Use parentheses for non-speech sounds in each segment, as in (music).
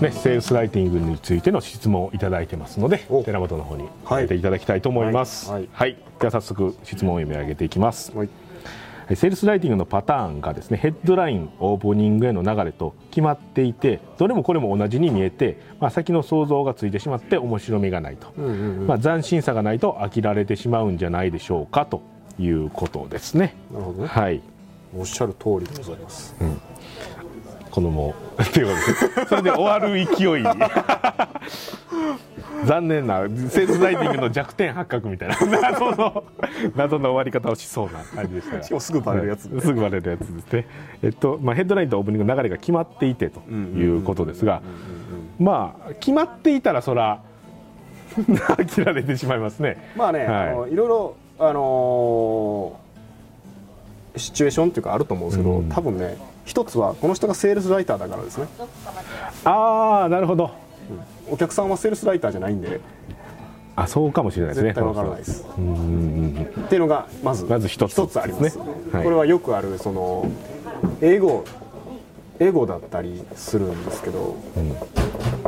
ですねセールスライティングについての質問をいただいてますので寺本の方に入れていただきたいと思います。はい。はい。では早速質問を読み上げていきます。はい。セールスライティングのパターンがですねヘッドラインオープニングへの流れと決まっていてどれもこれも同じに見えて、まあ、先の想像がついてしまって面白みがないと、まあ、斬新さがないと飽きられてしまうんじゃないでしょうかということですね。なるほどね。はい。おっしゃる通りでございます、このもうっていうことで。すそれで終わる勢い。(laughs) 残念なセールスライティングの弱点発覚みたいな。(laughs) 謎の謎の終わり方をしそうな感じでしたが。しかもすぐバレるやつ。はいすぐバレるやつですね。えっとまあヘッドラインとオープニングの流れが決まっていてということですが。まあ決まっていたらそら飽きられてしまいますね。まあね、はい。あのいろいろあのーシチュエーションっていうかあると思うんですけど、うん。多分ね一つはこの人がセールスライターだからですね。ああなるほど。お客さんはセールスライターじゃないんで。あそうかもしれないですね。絶対わからないです。うんうんう。んっていうのがまずまず一つあります。ね。はい。これはよくあるその英語英語だったりするんですけど。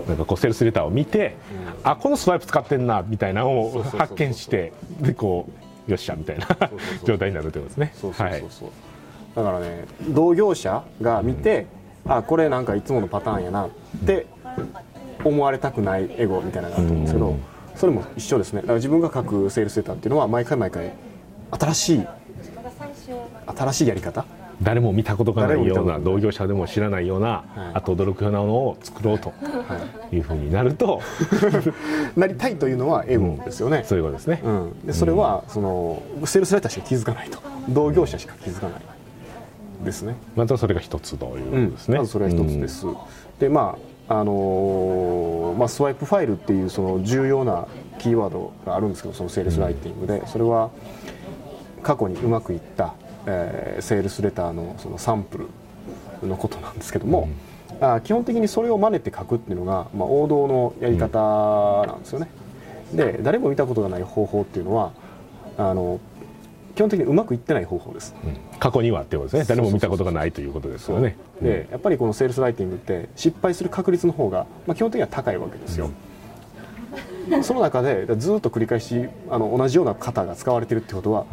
なん。かこうセールスレターを見て、あこのスワイプ使ってんなみたいなのを発見してでこうよっしゃみたいな (laughs) 状態になるということですね。そうそうはいそう。そう、だからね同業者が見て、あこれなんかいつものパターンやなって思われたくないエゴみたいなのがあると思うんですけど、うん。それも一緒ですね。だから自分が書くセールスレターっていうのは毎回毎回新しい新しいやり方誰も見たことがないような同業者でも知らないような、はい。あと驚くようなものを作ろうというふうになると、(laughs) なりたいというのはエゴですよね、そういうことですね、うん、でそれはそのセールスライターしか気づかないと。同業者しか気づかないですね。まずはそれが一つということですね、まずそれは一つです、でまああのーまあ、スワイプファイルっていうその重要なキーワードがあるんですけどそのセールスライティングで、それは過去にうまくいった、えーセールスレターのそのサンプルのことなんですけども、あ基本的にそれを真似て書くっていうのが、まあ、王道のやり方なんですよね、で誰も見たことがない方法っていうのはあの基本的にうまくいってない方法です、うん。過去にはってことですね。誰も見たことがないということですよね。でやっぱりこのセールスライティングって失敗する確率の方が、まあ、基本的には高いわけですよ、その中でずっと繰り返しあの同じような型が使われてるってことは、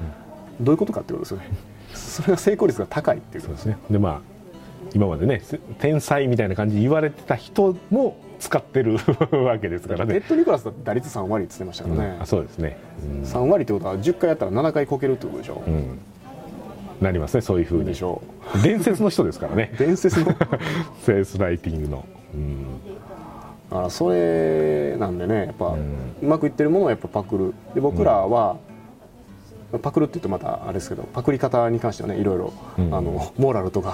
どういうことかってことですよね。それが成功率が高いっていうことそうですね。でまあ今までねせ天才みたいな感じで言われてた人も使ってる (laughs) わけですからね。レッド・ニコラスだって打率3割って言ってましたからね。あ、そうですね、うん。3割ってことは10回やったら7回こけるってことでしょ、うん。なりますねそういうふうに。でしょ伝説の人ですからね。(laughs) 伝説の。(laughs) セールスライティングの、うん。だからそれなんでねやっぱ、うまくいってるものをやっぱパクる。で僕らは、パクるって言うとまたあれですけどパクり方に関してはねいろいろ、うん。あのモラルとか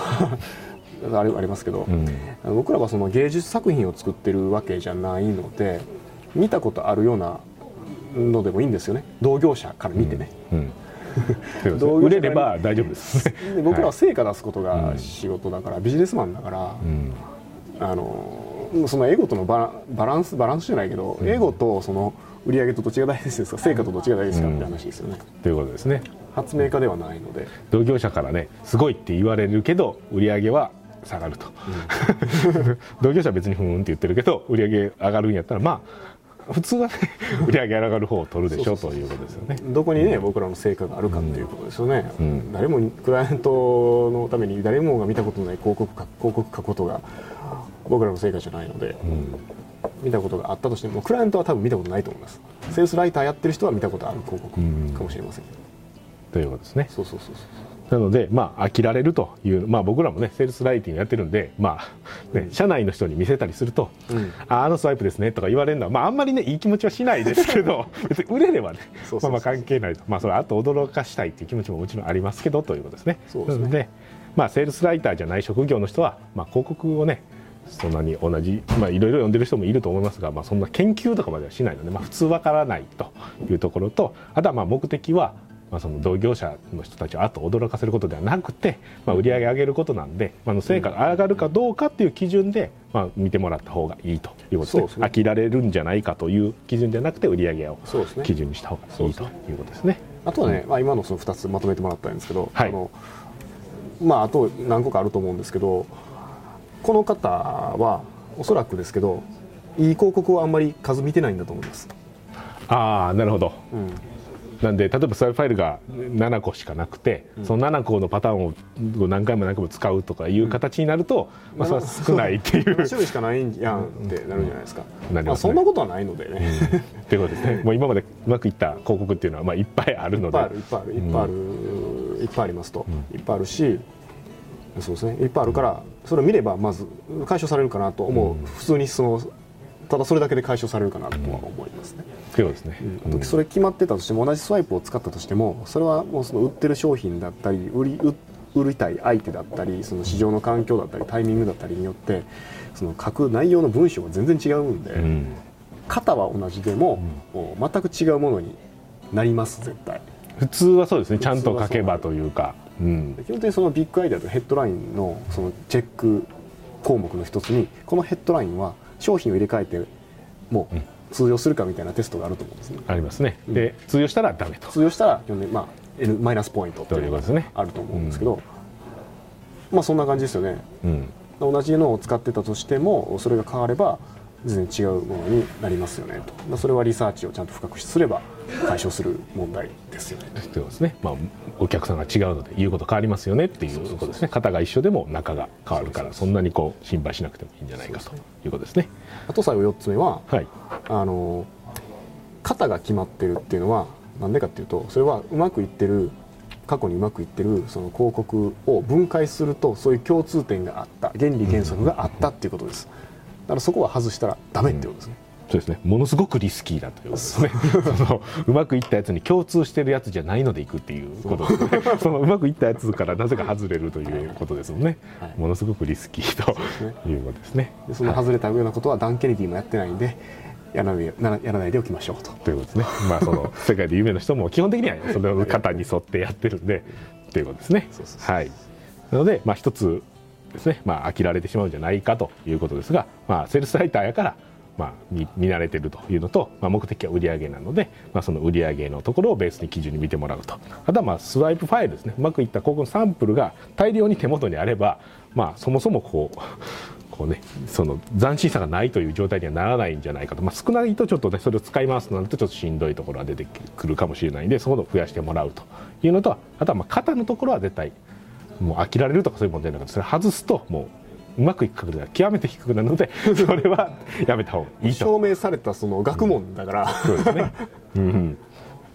ありありますけど、うん。僕らはその芸術作品を作ってるわけじゃないので見たことあるようなのでもいいんですよね。同業者から見てね、うん。(laughs) そうですね。同業者売れれば大丈夫です。僕らははい。成果出すことが仕事だから、ビジネスマンだから、うん。あのそのエゴとのバラバランスバランスじゃないけど、エゴとその売り上げとどっちが大事ですか？成果とどっちが大事ですか？うんって話ですよね、ということですね。発明家ではないので。同業者からねすごいって言われるけど売り上げは下がると、(laughs) 同業者は別にふーんって言ってるけど売り上げ上がるんやったらまあ普通はね (laughs) 売り上げ上がる方を取るでしょうということですよね。どこにね僕らの成果があるかっていうことですよね、うん。誰もクライアントのために誰もが見たことのない広告か広告書くことが僕らの成果じゃないので、見たことがあったとしてもクライアントは多分見たことないと思います。セールスライターやってる人は見たことある広告うんかもしれません。けど、ということですね。そうそうそうそうなので、まあ、飽きられるという、まあ、僕らもねセールスライティングやってるんで、まあね社内の人に見せたりすると、うん。ああのスワイプですねとか言われるのは、まあ、あんまりねいい気持ちはしないですけど (laughs) 別に売れればねまあまあ関係ないと、まあ、それあと驚かしたいっていう気持ちももちろんありますけどということですね。そうですね。で、まあ、セールスライターじゃない職業の人は、まあ、広告をねそんなに同じ、まあ、いろいろ読んでる人もいると思いますが、まあ、そんな研究とかまではしないので、まあ、普通わからないというところとあとはまあ目的は、まあ、その同業者の人たちをあと驚かせることではなくて、まあ、売り上げ上げることなんで、まあ、成果が上がるかどうかっていう基準で、まあ、見てもらった方がいいということですね。飽きられるんじゃないかという基準じゃなくて売り上げを基準にした方がいいということですね。あとはね、まあ、今のその2つまとめてもらったんですけど、はい。あのまあ、あと何個かあると思うんですけどこの方はおそらくですけどいい広告をあんまり数見てないんだと思います、ああなるほど。うん、なんで例えばスワイプファイルが7個しかなくて、その7個のパターンを何回も何回も使うとかいう形になると、まあ、それは少ないっていう。7種類しかないんやんってなるじゃないですか、なりますね。まあ、そんなことはないのでね、っていうことですね。(laughs) もう今までうまくいった広告っていうのはまあいっぱいあるので。いっぱいあるいっぱいあるいっぱいある、いっぱいありますと、いっぱいあるしそうですね。いっぱいあるからそれを見ればまず解消されるかなと思う、普通にそのただそれだけで解消されるかなとは思いますね、っていうですね、あとそれ決まってたとしても同じスワイプを使ったとしてもそれはもうその売ってる商品だったり売り売売りたい相手だったりその市場の環境だったりタイミングだったりによってその書く内容の文章が全然違うんで、うん。型は同じでも,、もう全く違うものになります絶対。普通はそうですね。ちゃんと書けばというか、うん、基本的にそのビッグアイデアとヘッドラインのそのチェック項目の一つにこのヘッドラインは商品を入れ替えてもう通用するかみたいなテストがあると思うんですね。ありますね、で通用したらダメと。通用したらまあ N マイナスポイントっていうのがあると思うんですけど、まあそんな感じですよね。うん。同じのを使ってたとしてもそれが変われば全然違うものになりますよねと。まあそれはリサーチをちゃんと深くすれば解消する問題ですよね。ということですね、まあ、お客さんが違うので言うこと変わりますよねっていうことですね。型が一緒でも中が変わるからそんなにこう心配しなくてもいいんじゃないかということですね。あと最後4つ目ははい。あの型が決まってるっていうのはなんでかっていうとそれはうまくいってる過去にうまくいってるその広告を分解するとそういう共通点があった原理原則があったっていうことですだからそこは外したらダメってことですね、そうですね。ものすごくリスキーだということですね。(laughs) そのうまくいったやつに共通してるやつじゃないのでいくっていうことですね。(laughs) そのうまくいったやつからなぜか外れるということですもんね、はい。ものすごくリスキーということですね。でその外れたようなことはダン・ケネディもやってないんでやらないでなやらないでおきましょうと。ということですね。まあその世界で有名な人も基本的にはその型に沿ってやってるんでということですね。はい。なのでまあ一つですね。まあ飽きられてしまうんじゃないかということですがまあセールスライターやからまあ、見慣れてるというのと、まあ、目的は売上なので、まあ、その売上のところをベースに基準に見てもらうと。あとはまあスワイプファイルですね。うまくいった広告のサンプルが大量に手元にあれば、まあ、そもそもこう (laughs) こうね、その斬新さがないという状態にはならないんじゃないかと、まあ、少ないとちょっとねそれを使い回すとなるとちょっとしんどいところが出てくるかもしれないんでそこを増やしてもらうというのとあとはまあ型のところは絶対もう飽きられるとかそういう問題なくてそれ外すともううまくいく確率が極めて低くなるので (laughs) それはやめた方がいいと。証明されたその学問だから、そうですね、うん、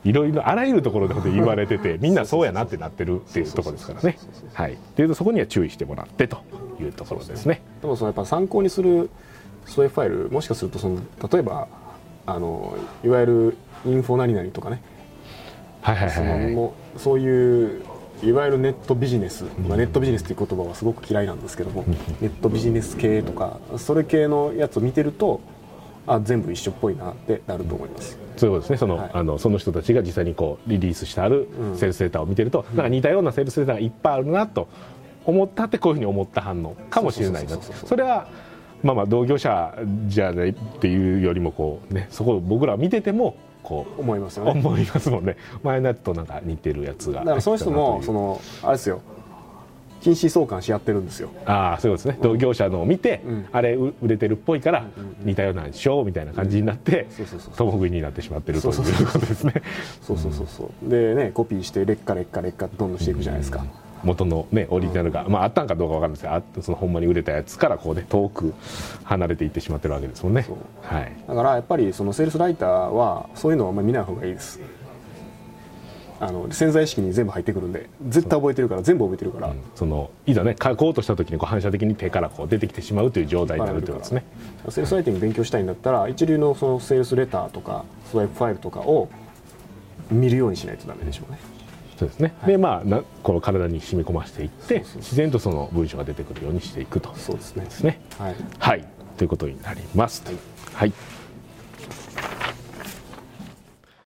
いろいろあらゆるところで言われててみんなそうやなってなってるっていうところですからね。はいっていうとそこには注意してもらってというところですねでもそのやっぱ参考にするスワイプファイルもしかするとその例えばあのいわゆるインフォ何々とかねはいはいそはいはいのもうそういういわゆるネットビジネス、まあ、ネットビジネスっていう言葉はすごく嫌いなんですけども、ネットビジネス系とかそれ系のやつを見てるとあ全部一緒っぽいなってなると思います、そういうことですね。その,、はい。あのその人たちが実際にこうリリースしてあるうんセールスデータを見てると、なんか似たようなセールスデータがいっぱいあるなと思ったってこういうふうに思った反応かもしれないなそれはまあまあ同業者じゃないっていうよりもこうねそこを僕ら見ててもこう思いますよね。思いますもんね。前のやつとなんか似てるやつが。だからその人もそのあれですよ。禁止相関し合ってるんですよ。ああそういうことですね。同業者のを見て、うん。あれう売れてるっぽいから似たようなんでしょうみたいな感じになってそうそうそう共食いになってしまってるというそうそうそうことですね。そうそうそうそう。でねコピーして劣化劣化劣化ってどんどんしていくじゃないですか、元のねオリジナルが、まあ、あったんかどうかわかんないですけどあそのほんまに売れたやつからこうね遠く離れていってしまってるわけですもんね。はい。だからやっぱりそのセールスライターはそういうのはあんまり見ない方がいいです。あの潜在意識に全部入ってくるんで絶対覚えてるから全部覚えてるから、そのいざね書こうとした時にこう反射的に手からこう出てきてしまうという状態になるとい。うことですね。セールスライティング勉強したいんだったら一流のそのセールスレターとかスワイプファイルとかを見るようにしないとダメでしょうねそうですね、でまあなこの体に染み込ませていって自然とその文章が出てくるようにしていくと。そうですね。ですね。はい。はい。ということになります。はい